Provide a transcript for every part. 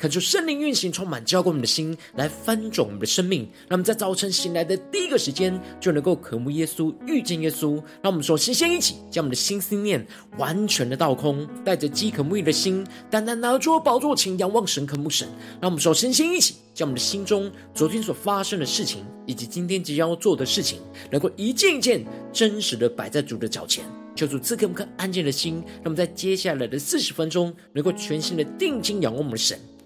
恳求圣灵运行，充满浇灌我们的心，来翻转我们的生命。让我们在早晨醒来的第一个时间，就能够渴慕耶稣，遇见耶稣。让我们说，先先一起将我们的心思念完全的倒空，带着饥渴慕义的心，单单拿出宝座前仰望神，渴慕神。让我们说，先先一起将我们的心中昨天所发生的事情，以及今天即将要做的事情，能够一件一件真实的摆在主的脚前。求主赐给我们颗安静的心，让我们在接下来的四十分钟，能够全心的定睛仰望我们的神，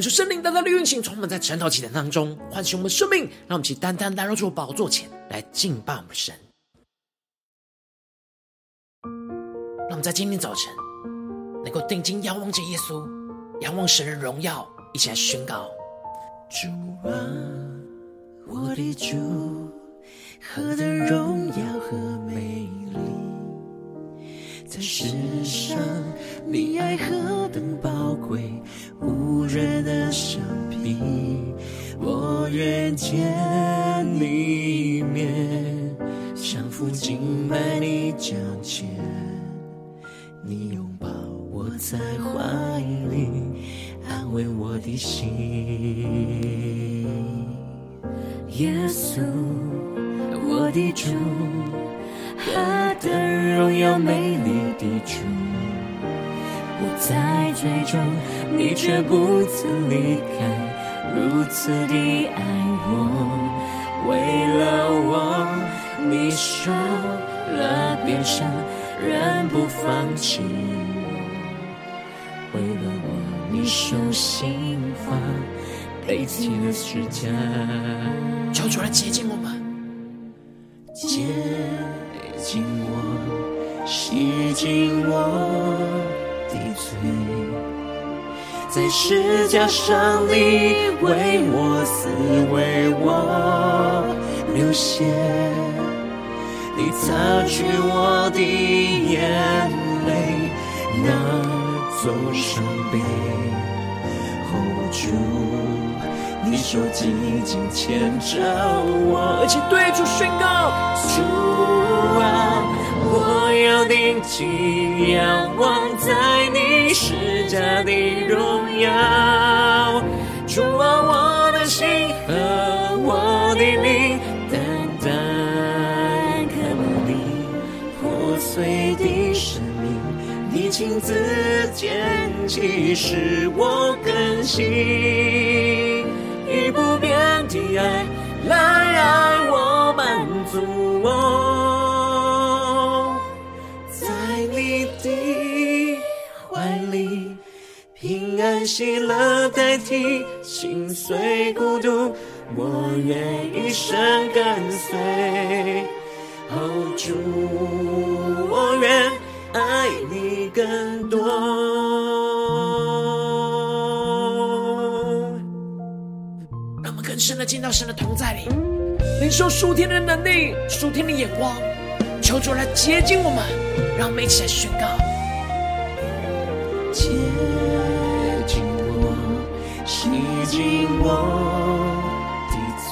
恳求圣灵单单的运行，充满在晨祷祈祷当中，唤醒我们生命，让我们一起单单来到主宝座前来敬拜我们神。让我们在今天早晨能够定睛仰望着耶稣，仰望神的荣耀，一起来宣告：主啊，我的主，何等荣耀和美丽，在世上你爱何等宝贵。无人的生命，我愿见你一面，像父亲拜你脚前，你拥抱我在怀里，安慰我的心。耶稣，我的主，何等荣耀美丽的主。我在追逐，你却不曾离开，如此的爱我，为了我，你受了鞭伤，仍不放弃我，为了我，你受刑罚，背起了十字架，求主来接近我们，接近我，洗净我。的罪，在十架上你为我死，为我流血，你擦去我的眼泪，拿走伤悲，hold 住，你手紧紧牵着我，一起对主宣告，主啊。我要定睛仰望在你十架的荣耀，主啊，我的心和我的灵，单单渴慕你破碎的生命，你亲自捡起，使我更新，以不变的爱喜乐代替心碎孤独，我愿一生跟随。哦，主，我愿爱你更多。让我们更深的进到神的同在里，领受属天的能力、属天的眼光，求主来洁净我们，让我们一起来宣告。洗净我的罪，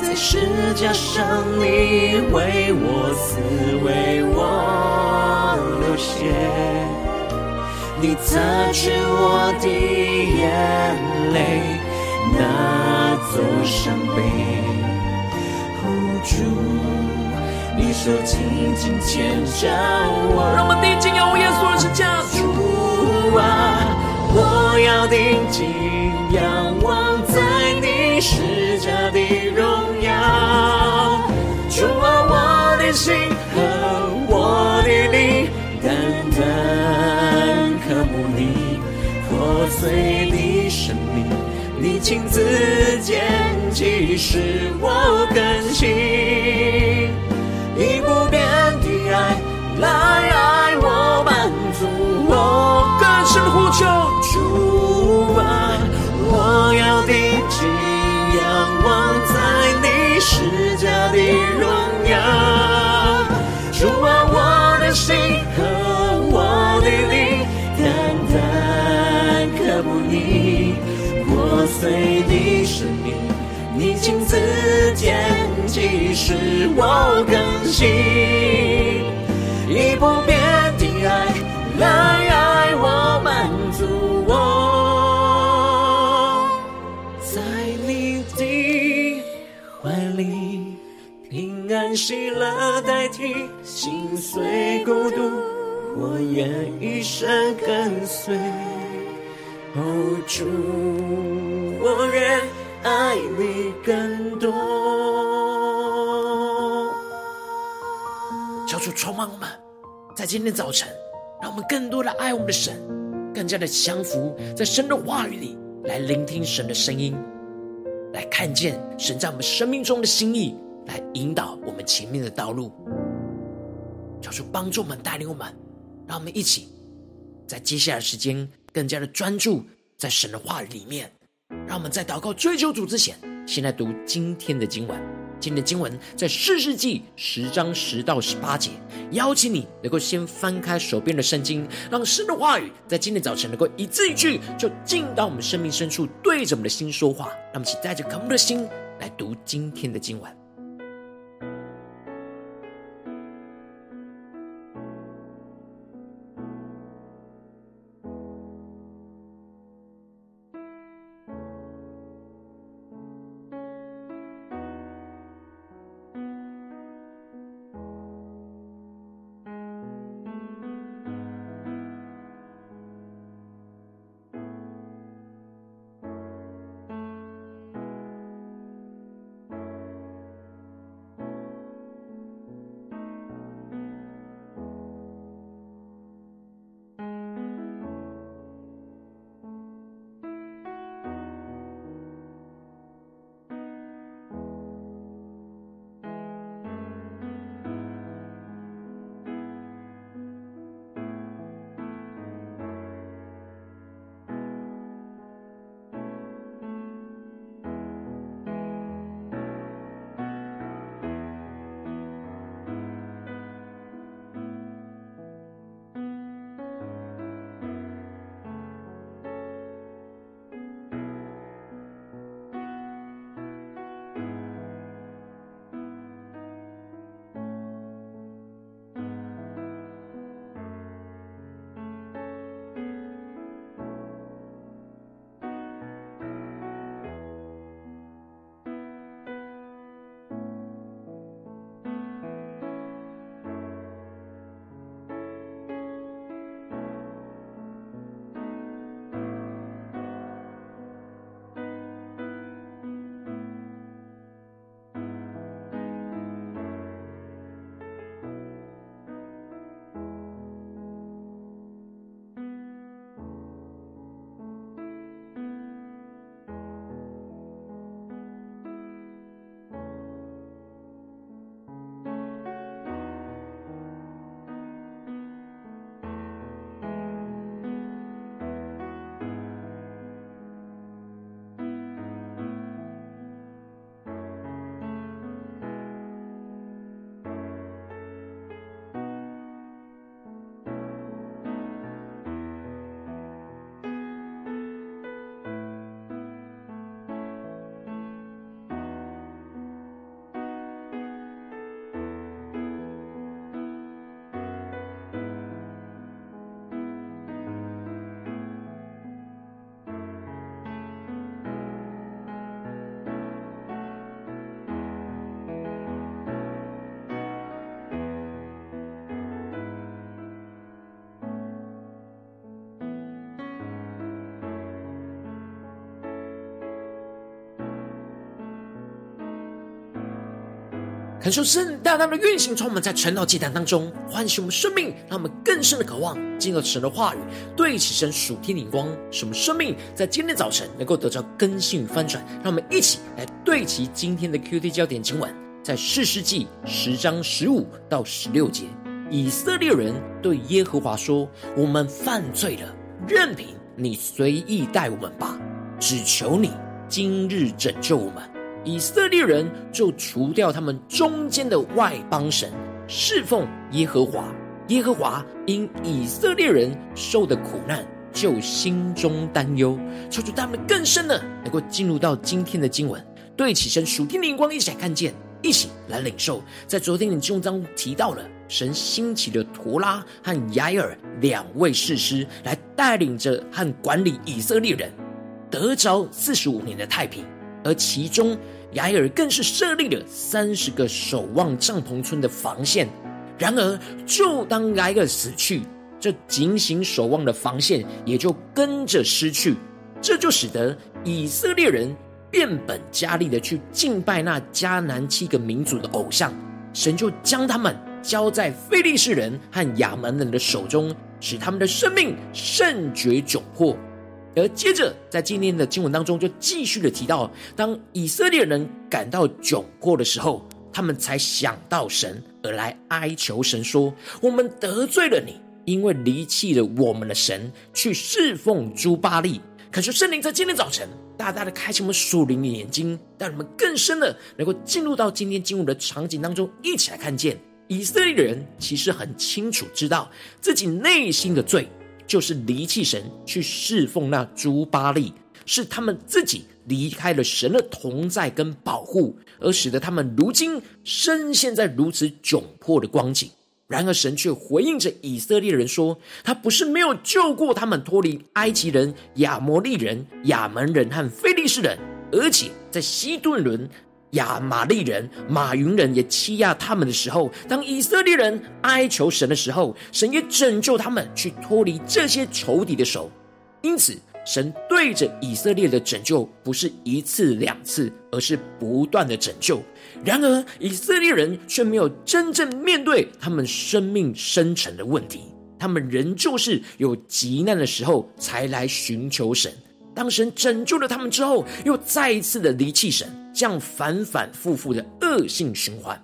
在十架上你为我死，为我流血，你擦去我的眼泪，拿走伤悲握住。你手紧紧牵着我，让我们定睛仰望耶稣的十架。主啊，我要定睛仰望在你十架的荣耀。主啊，我的心和我的灵单单渴慕你破碎的生命，你亲自拣起使我更新。以不变的爱来爱我，满足我更深的呼求。破碎的生命，你亲自拣。即使我更新，以不变的爱来爱我，满足我，在你的怀里，平安喜乐代替心碎孤独，我愿一生跟随。哦，主，我愿爱你更多。主充满我们，在今天早晨，让我们更多的爱我们的神，更加的降服在神的话语里，来聆听神的声音，来看见神在我们生命中的心意，来引导我们前面的道路。求主帮助我们，带领我们，让我们一起在接下来时间更加的专注在神的话语里面。让我们在祷告追求主之前，先来读今天的经文。今天的经文在四世纪十章十到十八节，邀请你能够先翻开手边的圣经，让神的话语在今天早晨能够一字一句就进到我们生命深处，对着我们的心说话。让我们一起带着渴慕的心来读今天的经文。感受圣大大的运行，充满在晨祷祭坛当中唤醒我们生命，让我们更深的渴望进入神的话语，对齐神属天灵光，使我们生命在今天早晨能够得到更新与翻转。让我们一起来对齐今天的 QT 焦点经文，在士师记十章十五到十六节，以色列人对耶和华说：“我们犯罪了，任凭你随意待我们吧，只求你今日拯救我们。”以色列人就除掉他们中间的外邦神，侍奉耶和华。耶和华因以色列人受的苦难，就心中担忧，求主他们更深的能够进入到今天的经文，对起身属天的灵光，一起来看见，一起来领受。在昨天的经文中提到了，神兴起的陀拉和雅尔两位士师，来带领着和管理以色列人，得着四十五年的太平。而其中，亚尔更是设立了三十个守望帐篷村的防线。然而，就当亚尔死去，这警醒守望的防线也就跟着失去。这就使得以色列人变本加厉的去敬拜那迦南七个民族的偶像，神就将他们交在非利士人和亚扪人的手中，使他们的生命甚觉窘迫。而接着，在今天的经文当中，就继续的提到，当以色列人感到窘迫的时候，他们才想到神，而来哀求神说：“我们得罪了你，因为离弃了我们的神，去侍奉朱巴利。”可是圣灵在今天早晨大大的开启我们属灵的眼睛，让我们更深的能够进入到今天经文的场景当中，一起来看见以色列人其实很清楚知道自己内心的罪。就是离弃神去侍奉那诸巴力，是他们自己离开了神的同在跟保护，而使得他们如今深陷在如此窘迫的光景。然而神却回应着以色列人说：“他不是没有救过他们脱离埃及人、亚摩利人、亚扪人和非利士人，而且在西顿伦。”亚玛力人、玛云人也欺压他们的时候，当以色列人哀求神的时候，神也拯救他们去脱离这些仇敌的手。因此，神对着以色列的拯救不是一次两次，而是不断的拯救。然而，以色列人却没有真正面对他们生命深层的问题，他们仍旧是有急难的时候才来寻求神。当神拯救了他们之后，又再一次的离弃神，这样反反复复的恶性循环。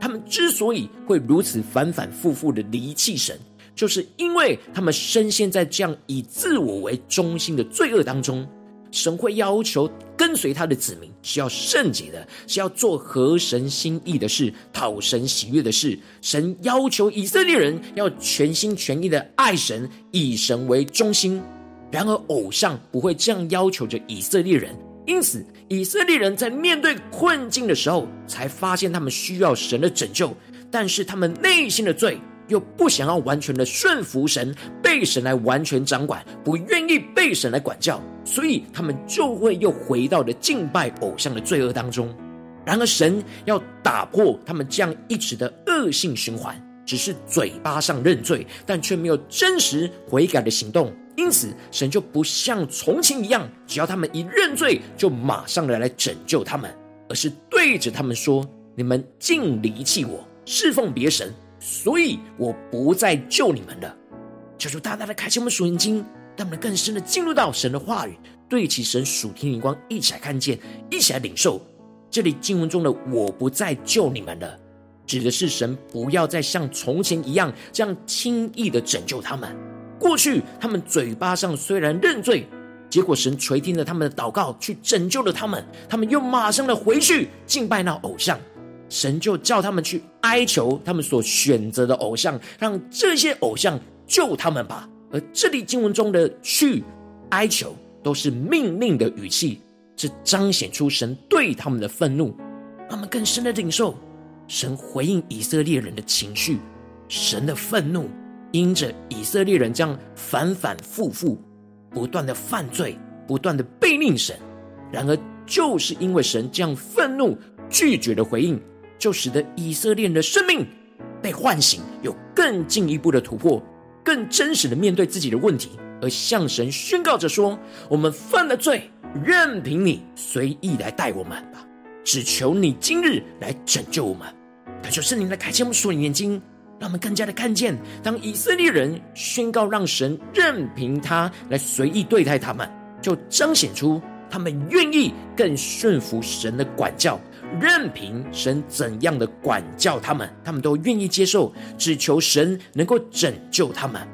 他们之所以会如此反反复复的离弃神，就是因为他们深陷在这样以自我为中心的罪恶当中。神会要求跟随他的子民是要圣洁的，是要做合神心意的事，讨神喜悦的事。神要求以色列人要全心全意的爱神，以神为中心。然而，偶像不会这样要求着以色列人，因此，以色列人在面对困境的时候，才发现他们需要神的拯救。但是，他们内心的罪又不想要完全的顺服神，被神来完全掌管，不愿意被神来管教，所以他们就会又回到了敬拜偶像的罪恶当中。然而，神要打破他们这样一直的恶性循环，只是嘴巴上认罪，但却没有真实悔改的行动。因此，神就不像从前一样，只要他们一认罪，就马上的来拯救他们，而是对着他们说：“你们竟离弃我，侍奉别神，所以我不再救你们了。”求主大大的开启我们属灵经，让我们更深的进入到神的话语，对齐神属天灵光，一起来看见，一起来领受。这里经文中的“我不再救你们了”，指的是神不要再像从前一样，这样轻易的拯救他们。过去，他们嘴巴上虽然认罪，结果神垂听了他们的祷告，去拯救了他们。他们又马上的回去敬拜那偶像，神就叫他们去哀求他们所选择的偶像，让这些偶像救他们吧。而这里经文中的“去哀求”都是命令的语气，这彰显出神对他们的愤怒。他们更深的领受神回应以色列人的情绪，神的愤怒。因着以色列人这样反反复复、不断的犯罪、不断的背逆神，然而就是因为神这样愤怒、拒绝的回应，就使得以色列人的生命被唤醒，有更进一步的突破，更真实的面对自己的问题，而向神宣告着说：“我们犯了罪，任凭你随意来待我们吧，只求你今日来拯救我们。”感谢圣灵来开启我们属灵眼睛，让我们更加的看见，当以色列人宣告让神任凭他来随意对待他们，就彰显出他们愿意更顺服神的管教，任凭神怎样的管教他们，他们都愿意接受，只求神能够拯救他们。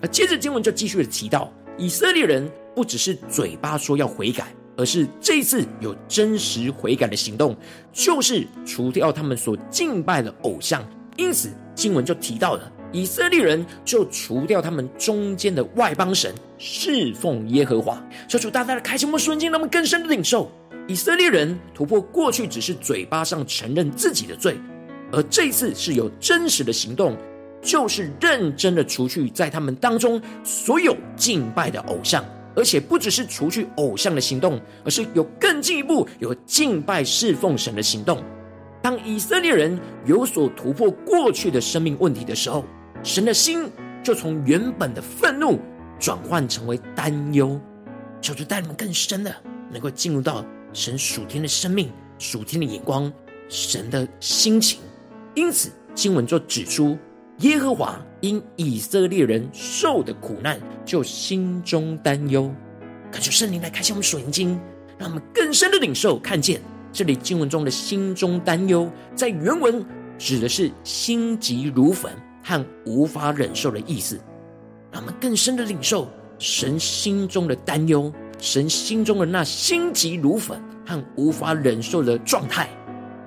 那接着经文就继续的提到，以色列人不只是嘴巴说要悔改。而是这一次有真实悔改的行动，就是除掉他们所敬拜的偶像。因此经文就提到了以色列人就除掉他们中间的外邦神，侍奉耶和华。求主大大的开启我们瞬间，让我们更深的领受以色列人突破过去只是嘴巴上承认自己的罪，而这一次是有真实的行动，就是认真的除去在他们当中所有敬拜的偶像。而且不只是除去偶像的行动，而是有更进一步，有敬拜侍奉神的行动。当以色列人有所突破过去的生命问题的时候，神的心就从原本的愤怒转换成为担忧。求主带你们更深的，能够进入到神属天的生命、属天的眼光、神的心情。因此，经文就指出。耶和华因以色列人受的苦难，就心中担忧。感谢圣灵来开启我们属灵经，让我们更深的领受、看见这里经文中的心中担忧，在原文指的是心急如焚和无法忍受的意思。让我们更深的领受神心中的担忧，神心中的那心急如焚和无法忍受的状态。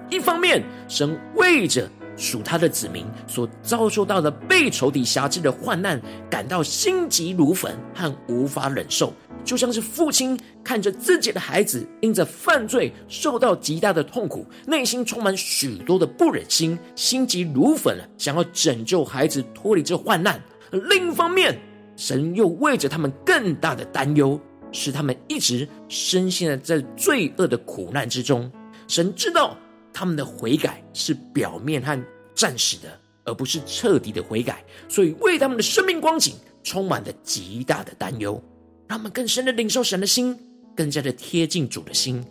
一方面，神为着。属他的子民所遭受到的被仇敌辖制的患难，感到心急如焚和无法忍受，就像是父亲看着自己的孩子因着犯罪受到极大的痛苦，内心充满许多的不忍心，心急如焚，想要拯救孩子脱离这患难。而另一方面，神又为着他们更大的担忧，使他们一直深陷在罪恶的苦难之中。神知道。他们的悔改是表面和暂时的，而不是彻底的悔改，所以为他们的生命光景充满了极大的担忧，让我们更深的领受神的心，更加的贴近主的心。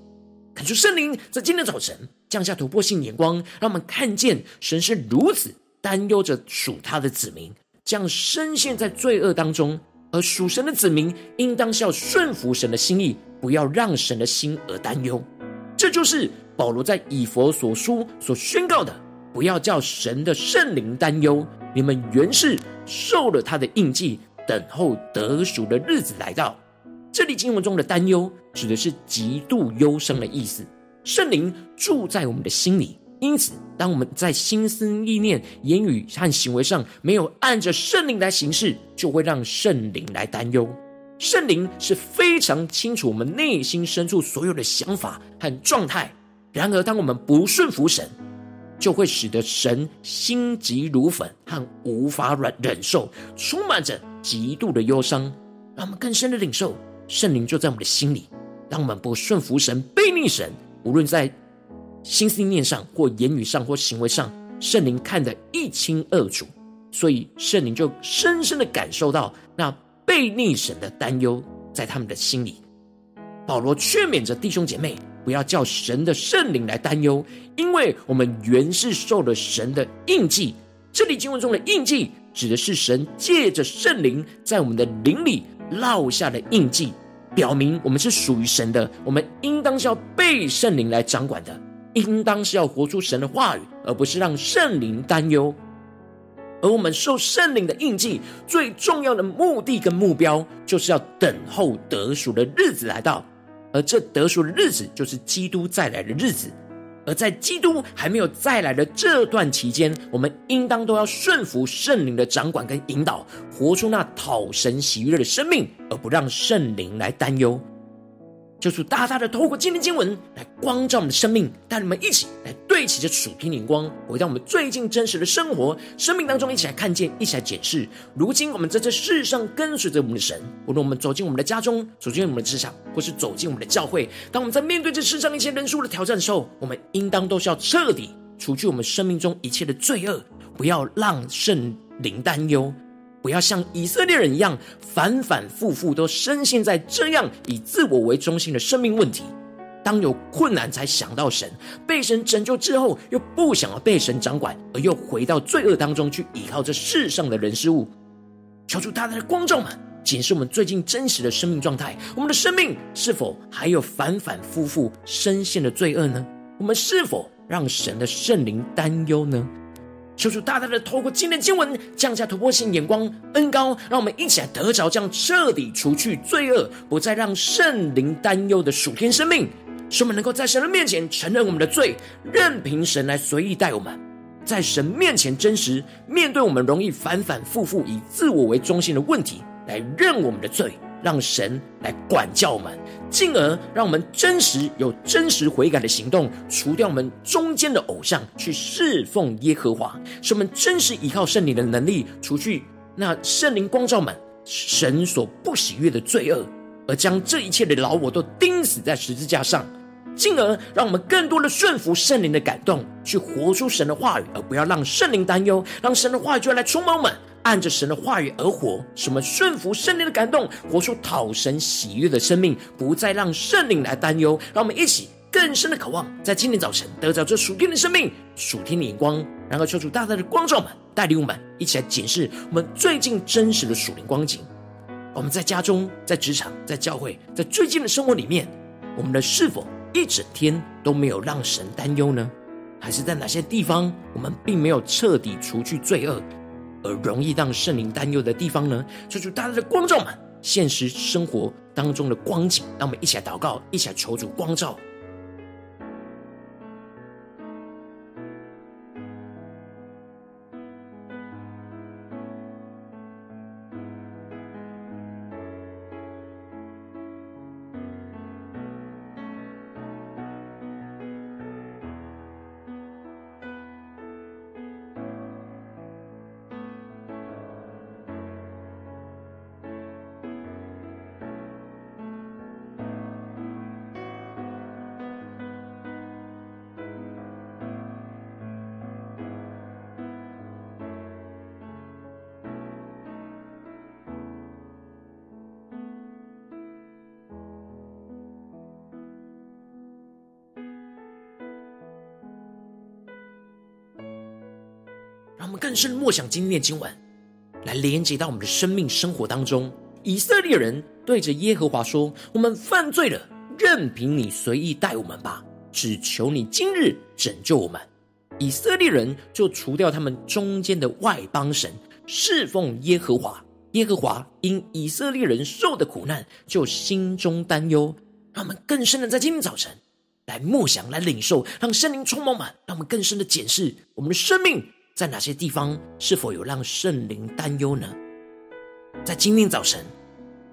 恳求圣灵在今天早晨降下突破性眼光，让我们看见神是如此担忧着属他的子民，将深陷在罪恶当中，而属神的子民应当是要顺服神的心意，不要让神的心而担忧。这就是。保罗在以弗所书所宣告的：“不要叫神的圣灵担忧，你们原是受了他的印记，等候得赎的日子来到。”这里经文中的担忧，指的是极度忧伤的意思。圣灵住在我们的心里，因此，当我们在心思意念、言语和行为上没有按着圣灵来行事，就会让圣灵来担忧。圣灵是非常清楚我们内心深处所有的想法和状态。然而，当我们不顺服神，就会使得神心急如焚和无法忍忍受，充满着极度的忧伤。让我们更深的领受圣灵就在我们的心里。当我们不顺服神、悖逆神，无论在心思念上、或言语上、或行为上，圣灵看得一清二楚。所以，圣灵就深深的感受到那悖逆神的担忧在他们的心里。保罗劝勉着弟兄姐妹。不要叫神的圣灵来担忧，因为我们原是受了神的印记。这里经文中的印记，指的是神借着圣灵在我们的灵里烙下的印记，表明我们是属于神的。我们应当是要被圣灵来掌管的，应当是要活出神的话语，而不是让圣灵担忧。而我们受圣灵的印记，最重要的目的跟目标，就是要等候得赎的日子来到。而这得赎的日子，就是基督再来的日子。而在基督还没有再来的这段期间，我们应当都要顺服圣灵的掌管跟引导，活出那讨神喜悦的生命，而不让圣灵来担忧。就是大大的透过今天经文来光照我们的生命，带你们一起来对齐这属天的眼光，回到我们最近真实的生活、生命当中，一起来看见，一起来检视。如今我们在这世上跟随着我们的神，无论我们走进我们的家中，走进我们的职场，或是走进我们的教会，当我们在面对这世上一些人数的挑战的时候，我们应当都是要彻底除去我们生命中一切的罪恶，不要让圣灵担忧。不要像以色列人一样，反反复复都深陷在这样以自我为中心的生命问题。当有困难才想到神，被神拯救之后又不想要被神掌管，而又回到罪恶当中去依靠这世上的人事物。求主大大的光照们，检视我们最近真实的生命状态，我们的生命是否还有反反复复深陷的罪恶呢？我们是否让神的圣灵担忧呢？求主大大的透过今天经文降下突破性眼光恩膏，让我们一起来得着这样彻底除去罪恶，不再让圣灵担忧的属天生命。使我们能够在神的面前承认我们的罪，任凭神来随意待我们，在神面前真实面对我们容易反反复复以自我为中心的问题，来认我们的罪，让神来管教我们，进而让我们真实有真实悔改的行动，除掉我们中间的偶像，去侍奉耶和华，使我们真实依靠圣灵的能力，除去那圣灵光照们神所不喜悦的罪恶。而将这一切的老我都钉死在十字架上，进而让我们更多的顺服圣灵的感动，去活出神的话语，而不要让圣灵担忧，让神的话语就来充满我们，按着神的话语而活。什么顺服圣灵的感动，活出讨神喜悦的生？命，不再让圣灵来担忧。让我们一起更深的渴望，在今天早晨得着这属天的生？命、属天的眼光，然后求主大大的光照们，带领我们一起来检视我们最近真实的属灵光景。我们在家中、在职场、在教会，在最近的生？活里面，我们的是否一整天都没有让神担忧呢？还是在哪些地方我们并没有彻底除去罪恶，而容易让圣灵担忧的地方呢？求主大大的光照们，现实生活当中的光景，让我们一起来祷告，一起来求主光照。更深默想今天的经文，来连接到我们的生命生活当中。以色列人对着耶和华说：“我们犯罪了，任凭你随意待我们吧，只求你今日拯救我们。”以色列人就除掉他们中间的外邦神，侍奉耶和华。耶和华因以色列人受的苦难，就心中担忧。让我们更深的在今天早晨来默想、来领受，让圣灵充满满，让我们更深的检视我们的生命。在哪些地方是否有让圣灵担忧呢？在今天早晨，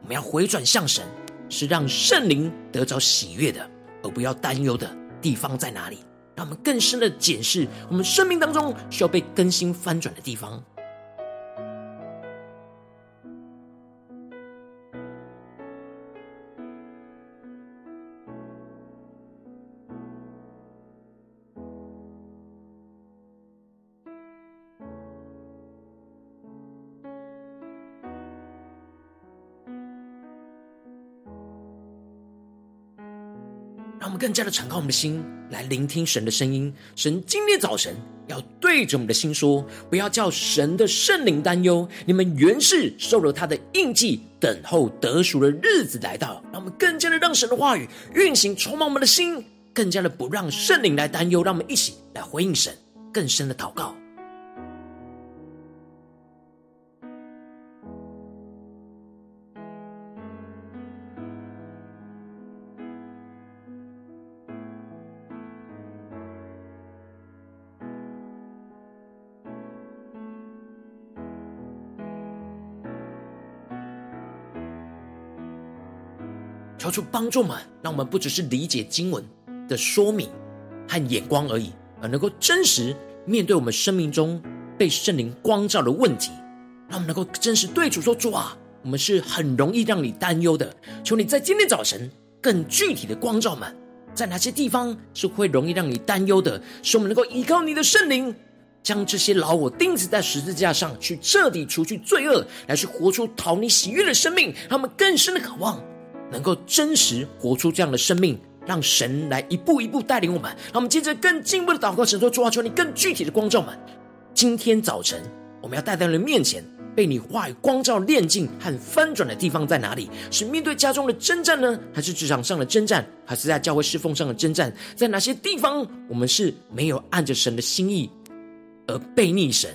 我们要回转向神，是让圣灵得着喜悦的，而不要担忧的地方在哪里？让我们更深的检视我们生命当中需要被更新翻转的地方。更加的敞开我们的心，来聆听神的声音。神今天早晨要对着我们的心说：不要叫神的圣灵担忧。你们原是受了他的印记，等候得赎的日子来到。让我们更加的让神的话语运行，充满我们的心，更加的不让圣灵来担忧。让我们一起来回应神更深的祷告。主帮助们，让我们不只是理解经文的说明和眼光而已，而能够真实面对我们生命中被圣灵光照的问题，让我们能够真实对主说：“主啊，我们是很容易让你担忧的。求你在今天早晨更具体的光照们，在哪些地方是会容易让你担忧的，使我们能够依靠你的圣灵，将这些老我钉死在十字架上，去彻底除去罪恶，来去活出讨你喜悦的生命，让我们更深的渴望。”能够真实活出这样的生命，让神来一步一步带领我们。让我们接着更进一步的祷告，神说：主啊，求你更具体的光照们。今天早晨，我们要带到你的面前，被你话语光照、炼净和翻转的地方在哪里？是面对家中的征战呢，还是职场上的征战，还是在教会侍奉上的征战？在哪些地方，我们是没有按着神的心意而背逆神，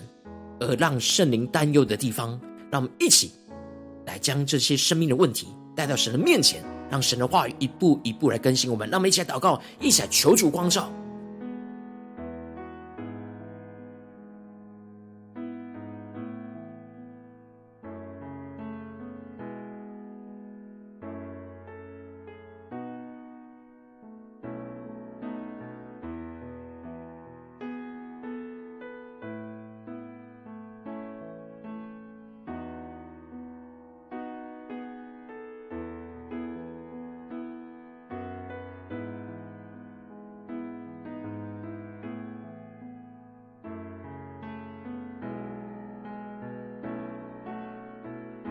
而让圣灵担忧的地方？让我们一起来将这些生命的问题带到神的面前，让神的话语一步一步来更新我们。让我们一起来祷告，一起来求主光照。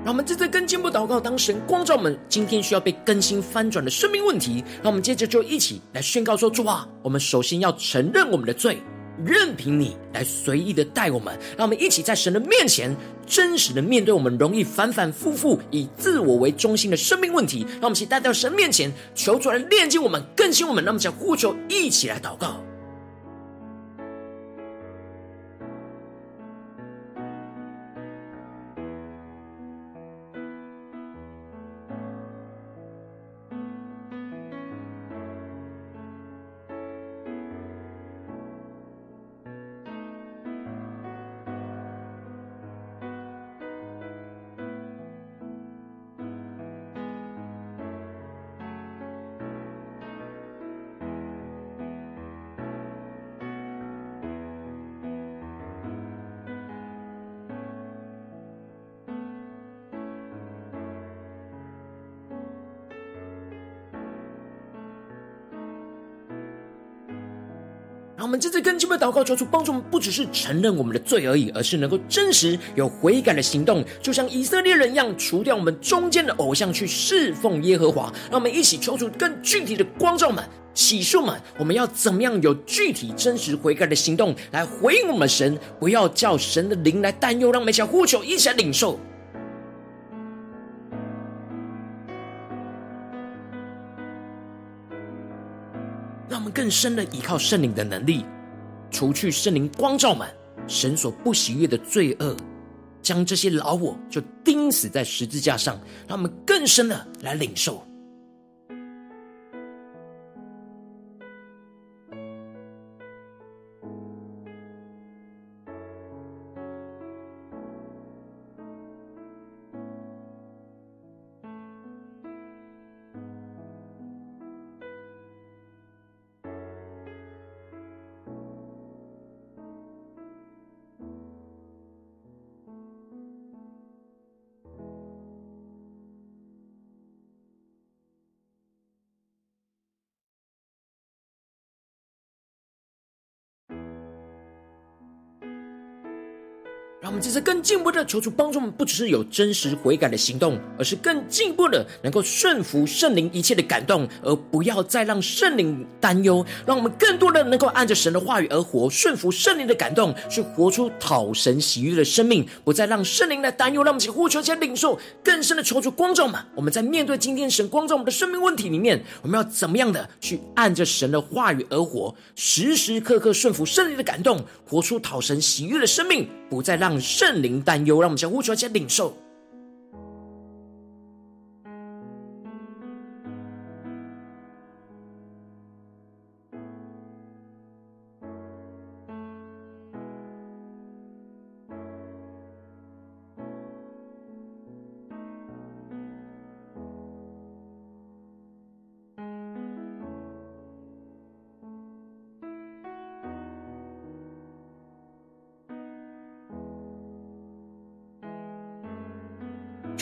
让我们正在跟进步祷告，当神光照我们今天需要被更新翻转的生命问题，让我们接着就一起来宣告说：主啊，我们首先要承认我们的罪，任凭你来随意的带我们。让我们一起在神的面前真实的面对我们容易反反复复以自我为中心的生命问题。让我们一起带到神面前，求主来炼净我们，更新我们。让我们将呼求一起来祷告。祷告，求主帮助我们，不只是承认我们的罪而已，而是能够真实有悔改的行动，就像以色列人一样，除掉我们中间的偶像，去侍奉耶和华。让我们一起求主更具体的光照们、启示们，我们要怎么样有具体真实悔改的行动来回应我们神，不要叫神的灵来担忧。让我们一起呼求，一起来领受。让我们更深的依靠圣灵的能力，除去圣灵光照满神所不喜悦的罪恶，将这些老我就钉死在十字架上，让我们更深的来领受。们这次更进一步的求主帮助我们，不只是有真实悔改的行动，而是更进一步的能够顺服圣灵一切的感动，而不要再让圣灵担忧。让我们更多的能够按着神的话语而活，顺服圣灵的感动，去活出讨神喜悦的生命，不再让圣灵来担忧。让我们一起呼求，一起领受更深的求主光照嘛。我们在面对今天神光照我们的生命问题里面，我们要怎么样的去按着神的话语而活，时时刻刻顺服圣灵的感动，活出讨神喜悦的生命，不再让圣灵担忧，让我们先呼出来，先领受。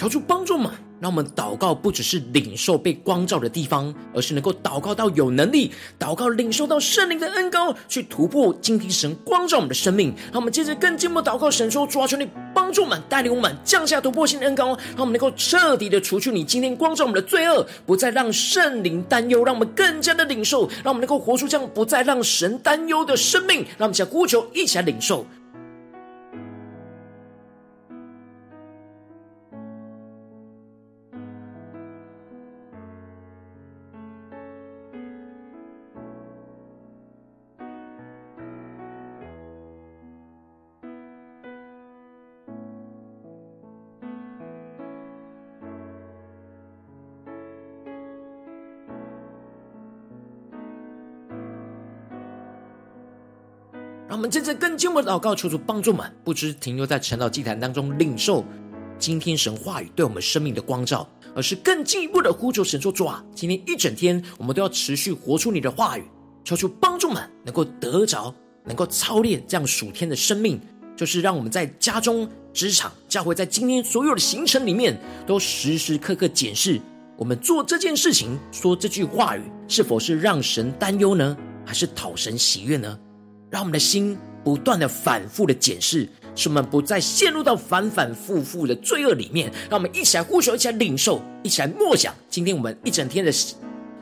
求主帮助我们，让我们祷告不只是领受被光照的地方，而是能够祷告到有能力，祷告领受到圣灵的恩膏，去突破今天神光照我们的生命。让我们接着更进一步祷告，神说：主啊，求你帮助我们，带领我们降下突破性的恩膏，让我们能够彻底的除去你今天光照我们的罪恶，不再让圣灵担忧，让我们更加的领受，让我们能够活出这样不再让神担忧的生命。让我们一起呼求，一起来领受。我们真正更进一步的祷告，求主帮助我们，不只停留在晨祷祭坛当中领受今天神话语对我们生命的光照，而是更进一步的呼求神说：“主啊，今天一整天我们都要持续活出你的话语，求主帮助们能够得着，能够操练这样属天的生命，就是让我们在家中、职场、教会，在今天所有的行程里面，都时时刻刻检视我们做这件事情、说这句话语，是否是让神担忧呢，还是讨神喜悦呢？”让我们的心不断的反复的检视，使我们不再陷入到反反复复的罪恶里面。让我们一起来呼求，一起来领受，一起来默想。今天我们一整天的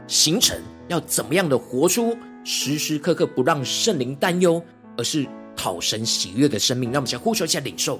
行程要怎么样的活出时时刻刻不让圣灵担忧，而是讨神喜悦的生命。让我们先呼求，一起来领受。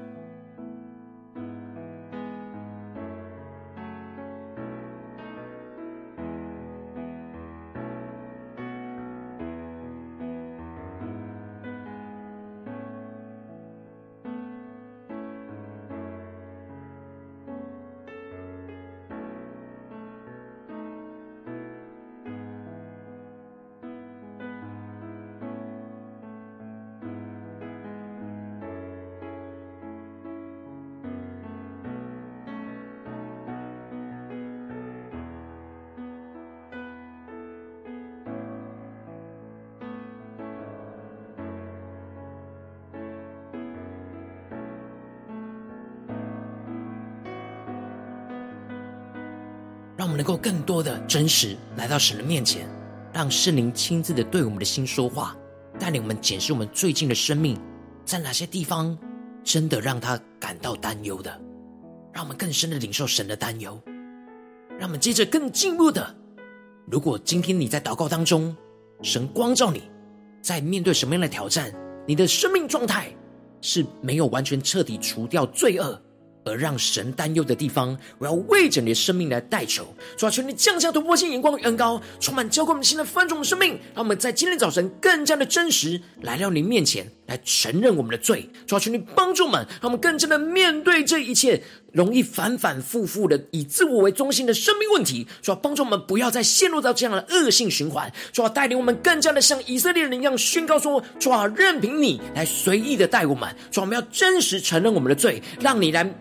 够更多的真实来到神的面前，让圣灵亲自的对我们的心说话，带领我们检视我们最近的生命，在哪些地方真的让他感到担忧的，让我们更深的领受神的担忧。让我们接着更进一步的，如果今天你在祷告当中，神光照你，在面对什么样的挑战，你的生命状态是没有完全彻底除掉罪恶。而让神担忧的地方，我要为着你的生命来代求，主啊，求你降下突破性眼光与恩膏，充满浇灌我们新的翻转的生命，让我们在今天早晨更加的真实来到你面前，来承认我们的罪。主啊，求你帮助我们，让我们更加的面对这一切容易反反复复的以自我为中心的生命问题。主啊，帮助我们不要再陷入到这样的恶性循环。主啊，带领我们更加的像以色列人一样宣告说：主啊，任凭你来随意的带我们。主啊，我们要真实承认我们的罪，让你来。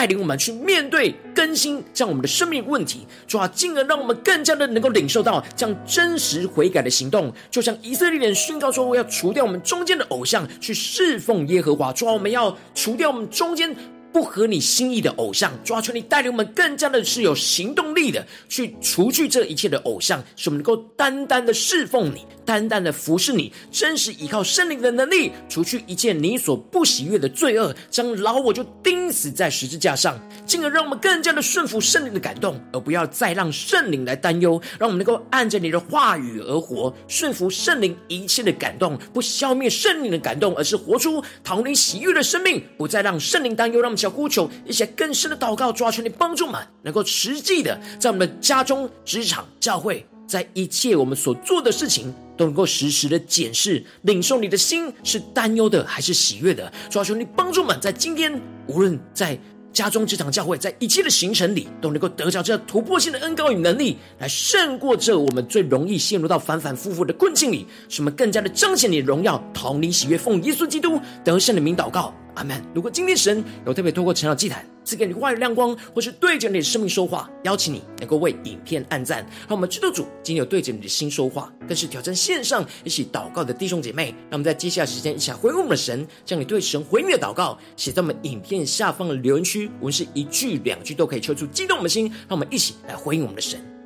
带领我们去面对更新这样我们的生命问题，主要，进而让我们更加的能够领受到这样真实悔改的行动。就像以色列人宣告说：“我要除掉我们中间的偶像，去侍奉耶和华。”主要，我们要除掉我们中间不合你心意的偶像，主啊，求你带领我们更加的是有行动力的，去除去这一切的偶像，使我们能够单单的侍奉你，单单的服侍你，真实依靠圣灵的能力，除去一切你所不喜悦的罪恶，将老我就钉死在十字架上，进而让我们更加的顺服圣灵的感动，而不要再让圣灵来担忧，让我们能够按着你的话语而活，顺服圣灵一切的感动，不消灭圣灵的感动，而是活出逃离喜悦的生命，不再让圣灵担忧，让我们。小呼求一些更深的祷告，抓求你帮助们，能够实际的在我们的家中、职场、教会，在一切我们所做的事情，都能够实时的检视、领受你的心是担忧的还是喜悦的。抓求你帮助们，在今天无论在家中、这场、教会，在一切的行程里，都能够得着这突破性的恩膏与能力，来胜过这我们最容易陷入到反反复复的困境里，使我们更加的彰显你的荣耀，讨你喜悦，奉耶稣基督得胜的名祷告。阿门。如果今天神有特别透过成长祭坛赐给你话语亮光，或是对着你的生命说话，邀请你能够为影片按赞，让我们基督主今天有对着你的心说话，更是挑战线上一起祷告的弟兄姐妹。让我们在接下来时间一起来回应我们的神，将你对神回应的祷告写在我们影片下方的留言区，我们是一句两句都可以抽出激动我们的心，让我们一起来回应我们的神。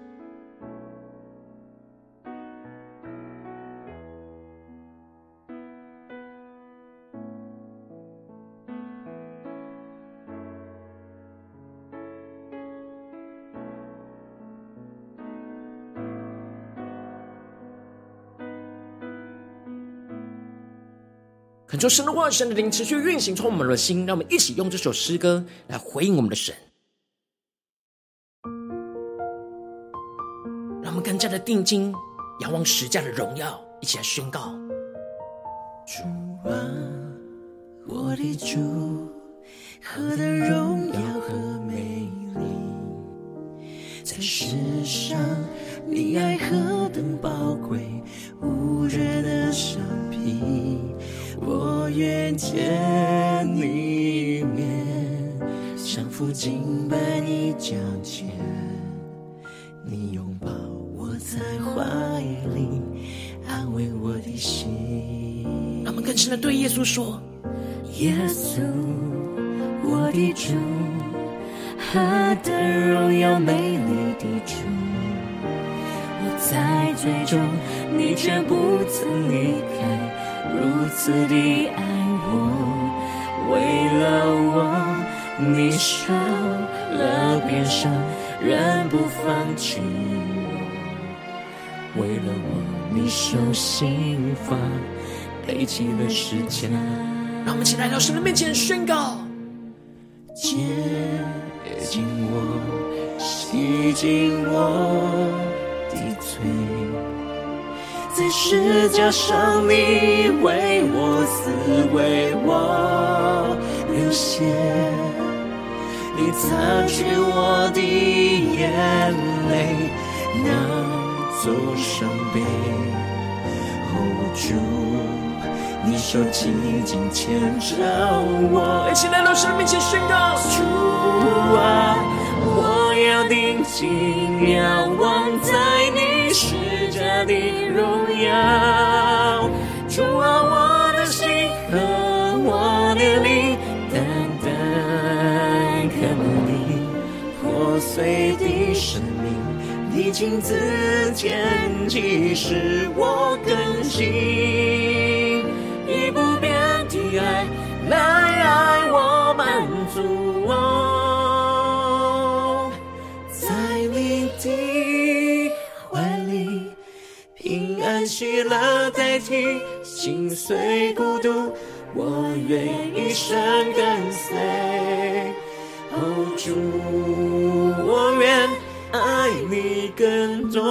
恳求神的话、神的灵持续运行，充满我们的心。让我们一起用这首诗歌来回应我们的神，让我们更加的定睛仰望十架的荣耀，一起来宣告：主啊，我的主，何等荣耀和美丽！在世上，你爱何等宝贵，无人的相比。我愿见你面，像父亲拜你脚前，你拥抱我在怀里，安慰我的心。他们更深的对耶稣说：耶稣，我的主，何等荣耀美丽的主，我在最终，你却不曾离开。如此的爱我，为了我，你受了鞭伤，仍不放弃我。为了我，你受刑罚，背起了十架。让我们一起来到神的面前宣告：接近我，洗净我的罪。在十架上，你为我死，为我流血，你擦去我的眼泪，拿走伤悲。哦，主，你手紧紧牵着我，一起来到神面前宣告：主啊，我要定睛仰望在你身的。荣耀，主啊，我的心和我的灵，单单看你破碎的生命，你亲自牵起，使我更新，一不变喜乐代替心碎孤独，我愿一生跟随。哦，主，我愿爱你更多。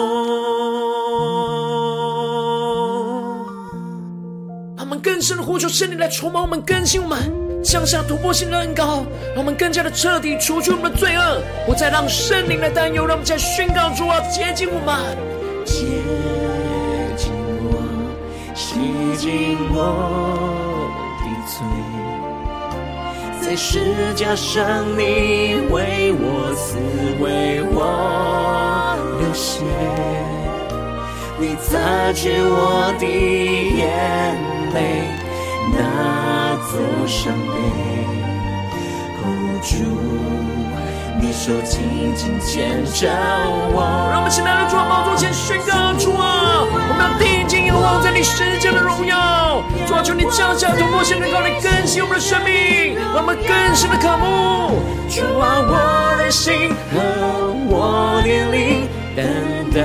让我们更深的呼求圣灵来充满我们，更新我们，降下突破性的恩膏，让我们更加的彻底除去我们的罪恶，不再让圣灵来担忧。让我们再宣告主啊，接近我们。洗净我的罪，在十架上你为我死，为我流血，你擦去我的眼泪，拿走伤悲。主，你手紧紧牵着我。让我们现在来到主的宝座前宣告主啊，我们要定睛仰望在你世界的荣耀。主啊，求你降下突破性的能力更新我们的生命，让我们更深的渴慕。主啊，我的心和我年龄，单单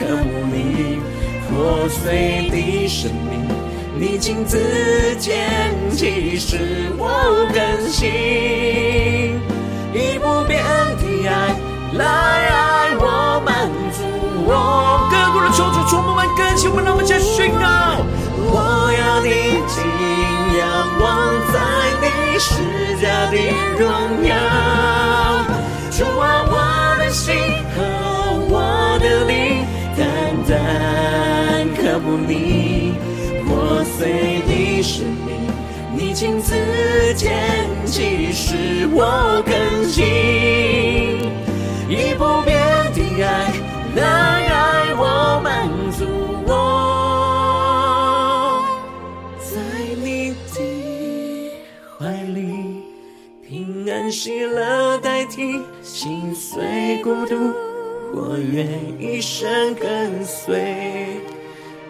渴慕你破碎的生命。你亲自牵起，使我更新，以不变的爱来爱我，满足我。更多的求主触摸我们更新，我们让我们宣告。我要定睛仰望在你十架的荣耀，主啊，我的心和我的灵，单单渴慕你。破碎的生命，你亲自牵起，使我更新，以不变的爱来爱我，满足我，在你的怀里，平安喜乐代替心碎孤独，我愿一生跟随。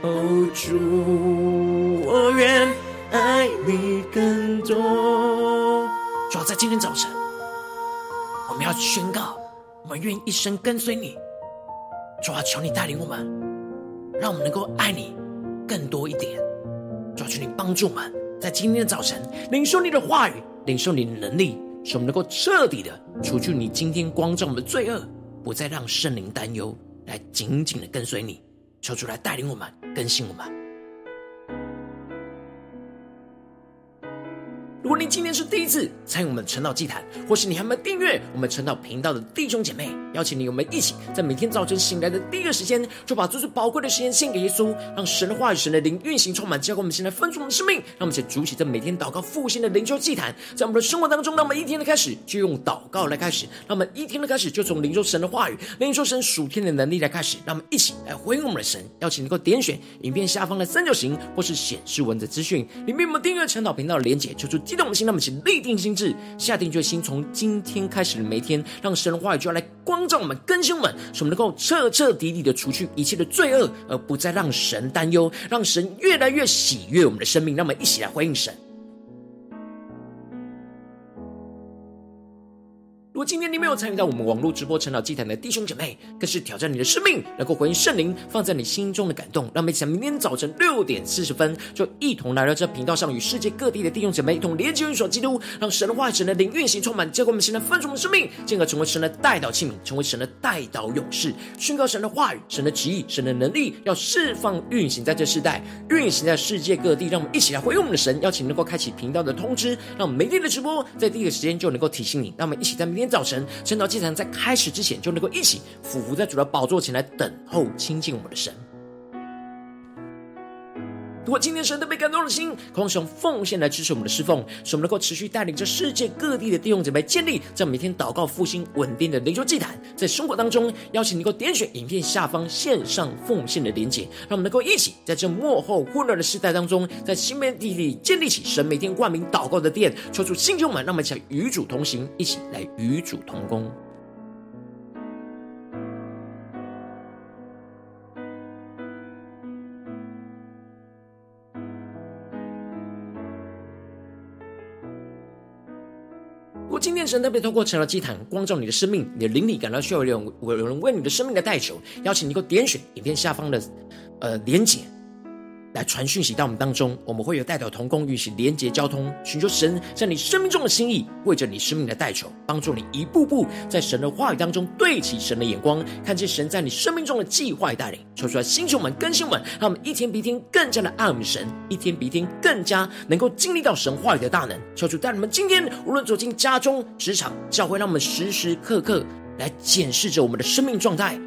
哦，主，我愿爱你更多。主要在今天早晨，我们要宣告，我们愿一生跟随你。主啊求你带领我们，让我们能够爱你更多一点。主啊求你帮助我们，在今天的早晨领受你的话语，领受你的能力，使我们能够彻底的除去你今天光照我们的罪恶，不再让圣灵担忧，来紧紧的跟随你。求主来带领我们，更新我们。如果你今天是第一次参与我们晨祷祭坛，或是你还没有订阅我们晨祷频道的弟兄姐妹，邀请你我们一起在每天早晨醒来的第一个时间，就把最最宝贵的时间献给耶稣，让神的话语、神的灵运行充满，教灌我们现在分足我们的生命。让我们一起筑起这每天祷告复兴的灵修祭坛，在我们的生活当中，让我们一天的开始就用祷告来开始，让我们一天的开始就从灵修神的话语、灵修神属天的能力来开始。让我们一起来回应我们的神。邀请你能够点选影片下方的三角形，或是显示文字资讯里面我们订阅晨祷频道的连结，求出激动的心，那么请立定心智，下定决心，从今天开始的每一天，让神的话语就要来光照我们、更新我们，使我们能够彻彻底底的除去一切的罪恶，而不再让神担忧，让神越来越喜悦我们的生命。让我们一起来回应神。今天你没有参与到我们网络直播晨祷祭坛的弟兄姐妹，更是挑战你的生命，能够回应圣灵放在你心中的感动。让我们一起在明天早晨六点四十分，就一同来到这频道上，与世界各地的弟兄姐妹一同连接、运所基督，让神的话语、神的灵运行充满，结果我们现在分盛的生命，进而成为神的代祷器皿，成为神的代祷勇士，宣告神的话语、神的旨意、神的能力，要释放运行在这世代，运行在世界各地。让我们一起来回应我们的神，邀请能够开启频道的通知，让我们每天的直播在第一个时间就能够提醒你。让我们一起在明天。早晨，趁到祭坛在开始之前，就能够一起俯伏在主的宝座前来等候亲近我们的神。如果今天神都被感动的心，渴望使用奉献来支持我们的侍奉，使我们能够持续带领着世界各地的弟兄姐妹建立这样每天祷告复兴稳定的灵修祭坛，在生活当中邀请你能够点选影片下方线上奉献的连结，让我们能够一起在这幕后混乱的时代当中，在新媒体里建立起神每天冠名祷告的殿，抽出新旧们，让我们一起来与主同行，一起来与主同工。今天神特别透过成了祭坛光照你的生命，你的灵力感到需要有人有人为你的生命的代求，邀请你给我点选影片下方的呃连接。传讯息到我们当中，我们会有代表同工，与其连结交通，寻求神在你生命中的心意，为着你生命的代求，帮助你一步步在神的话语当中对齐神的眼光，看见神在你生命中的计划带领。求出来，星球们、更新们，让我们一天比一天更加的爱我们神，一天比一天更加能够经历到神话语的大能。求主带你们今天无论走进家中、职场、教会，让我们时时刻刻来检视着我们的生命状态，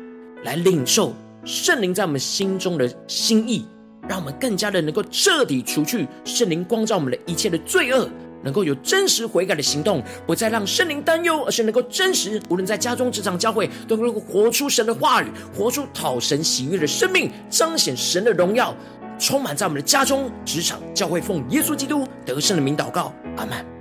来领受圣灵在我们心中的心意。让我们更加的能够彻底除去圣灵光照我们的一切的罪恶，能够有真实悔改的行动，不再让圣灵担忧，而是能够真实，无论在家中、职场、教会，都能够活出神的话语，活出讨神喜悦的生命，彰显神的荣耀，充满在我们的家中、职场、教会，奉耶稣基督得胜的名祷告，阿门。